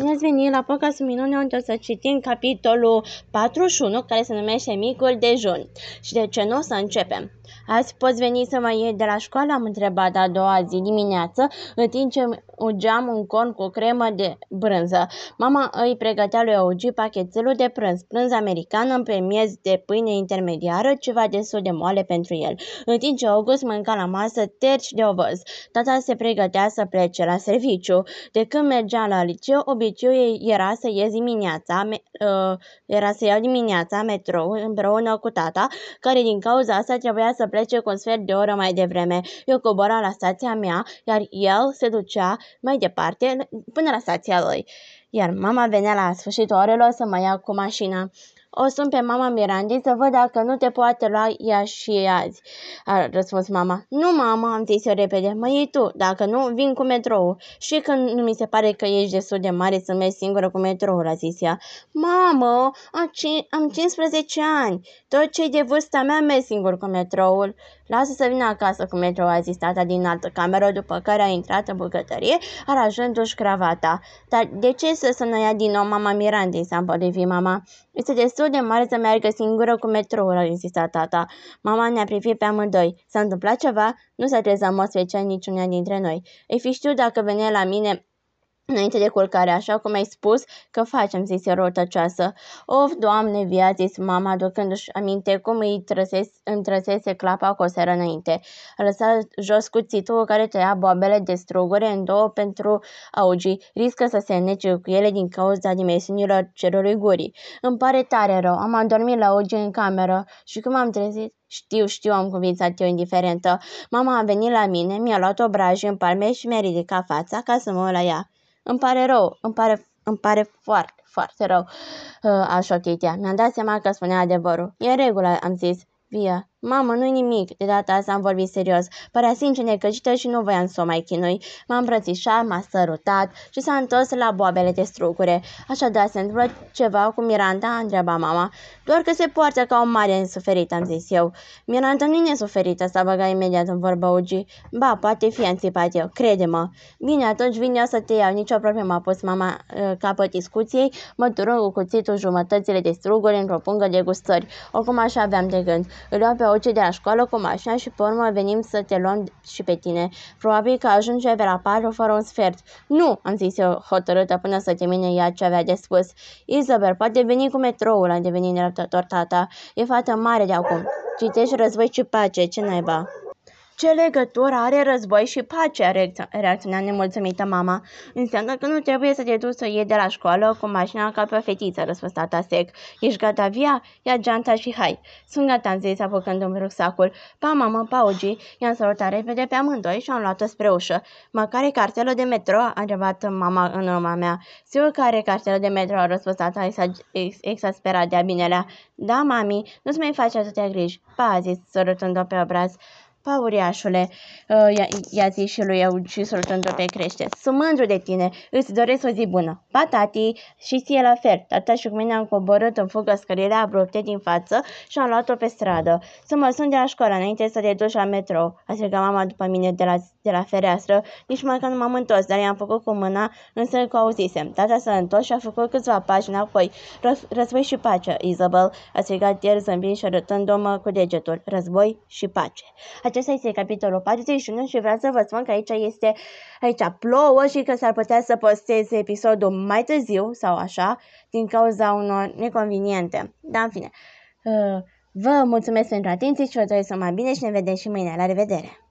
Bine ați venit la Pocas Minune unde o să citim capitolul 41 care se numește Micul dejun. Și de ce nu o să începem? Azi poți veni să mă iei de la școală? Am întrebat a doua zi dimineață, în timp ce ugeam un corn cu cremă de brânză. Mama îi pregătea lui Augi pachetelul de prânz, prânz american în miez de pâine intermediară, ceva destul de moale pentru el. În timp ce August mânca la masă terci de ovăz, tata se pregătea să plece la serviciu. De când mergea la liceu, obiceiul era să ies dimineața, me, uh, era să iau dimineața metrou împreună cu tata, care din cauza asta trebuia să plece cu un sfert de oră mai devreme. Eu coboram la stația mea, iar el se ducea mai departe până la stația lui. Iar mama venea la sfârșitul orelor să mă ia cu mașina. O sun pe mama Mirandei să văd dacă nu te poate lua ea și azi, a răspuns mama. Nu, mama, am zis eu repede, mă iei tu, dacă nu, vin cu metrou. Și când nu mi se pare că ești destul de mare să mergi singură cu metroul, a zis ea. Mamă, am, am 15 ani, tot cei de vârsta mea merg singur cu metroul. Lasă să vină acasă cu metrou, a zis tata din altă cameră, după care a intrat în bucătărie, aranjându-și cravata. Dar de ce să sună ea din nou mama Mirandei, s-a împotrivit mama? Este destul de mare să meargă singură cu metroul, a insistat tata. Mama ne-a privit pe amândoi. S-a întâmplat ceva? Nu s-a trezit în mod special niciuna dintre noi. Ei fi știu dacă venea la mine înainte de culcare, așa cum ai spus că facem, zise rotăcioasă. Of, doamne, via, zis mama, aducându-și aminte cum îi trăsese, îmi trăsese clapa cu o seară înainte. A lăsat jos cuțitul care tăia boabele de strugure în două pentru augi. Riscă să se nece cu ele din cauza dimensiunilor cerului gurii. Îmi pare tare rău, am adormit la augi în cameră și cum am trezit, știu, știu, am convințat eu indiferentă. Mama a venit la mine, mi-a luat obrajii în palme și mi-a ridicat fața ca să mă uit la ea. Îmi pare rău, îmi pare, îmi pare foarte, foarte rău, uh, a șoptit ea. Mi-am dat seama că spunea adevărul. E în regulă, am zis. Via, Mamă, nu-i nimic. De data asta am vorbit serios. Părea sincer necăjită și nu voiam să o mai chinui. M-a îmbrățișat, m-a sărutat și s-a întors la boabele de strucure. Așadar, se întâmplă ceva cu Miranda? A întrebat mama. Doar că se poartă ca o mare însuferit, am zis eu. Miranda nu e nesuferită, s-a băgat imediat în vorbă Ugi. Ba, poate fi anticipat eu, crede-mă. Bine, atunci vin eu să te iau, nicio problemă, a pus mama uh, capăt discuției, măturând cu cuțitul jumătățile de struguri într-o pungă de gustări. Oricum așa aveam de gând. Îl iau pe Oce de la școală cu mașina și pe urmă venim să te luăm și pe tine. Probabil că ajunge pe la patru fără un sfert. Nu, am zis eu hotărâtă până să termine ea ce avea de spus. Isabel, poate veni cu metroul, a devenit nerăbdător tata. E fată mare de acum. Citești război și pace, ce naiba? Ce legătură are război și pace?" reacționa nemulțumită mama. Înseamnă că nu trebuie să te duci să iei de la școală cu mașina ca pe o fetiță," răspuns tata sec. Ești gata, via? Ia geanta și hai." Sunt gata," am zis, apucându-mi rucsacul. Pa, mamă, pa, Ugi. I-am salutat repede pe amândoi și am luat-o spre ușă. Măcar e cartelul de metro?" a întrebat mama în urma mea. Sigur că are cartelul de metro," a răspuns tata exasperat de-a binelea. Da, mami, nu-ți mai faci atâtea griji." Pa, a zis, sărutând-o pe obraz. Pauriașule, uh, i-a zis și lui Eugi sărutându pe crește. Sunt mândru de tine, îți doresc o zi bună. Pa, tati, și ție la fel. Tata și cu mine am coborât în fugă scările abrupte din față și am luat-o pe stradă. Să mă sun de la școală înainte să te duci la metrou. A strigat mama după mine de la, de la fereastră. Nici măcar nu m-am întors, dar i-am făcut cu mâna, însă că auzisem. Tata s-a întors și a făcut câțiva pași înapoi. Război și pace, Isabel, a strigat el zâmbind și arătându-mă cu degetul. Război și pace. Acesta este capitolul 41 și vreau să vă spun că aici este, aici plouă și că s-ar putea să postez episodul mai târziu sau așa, din cauza unor neconveniente. Dar în fine, uh, vă mulțumesc pentru atenție și vă doresc să mai bine și ne vedem și mâine. La revedere!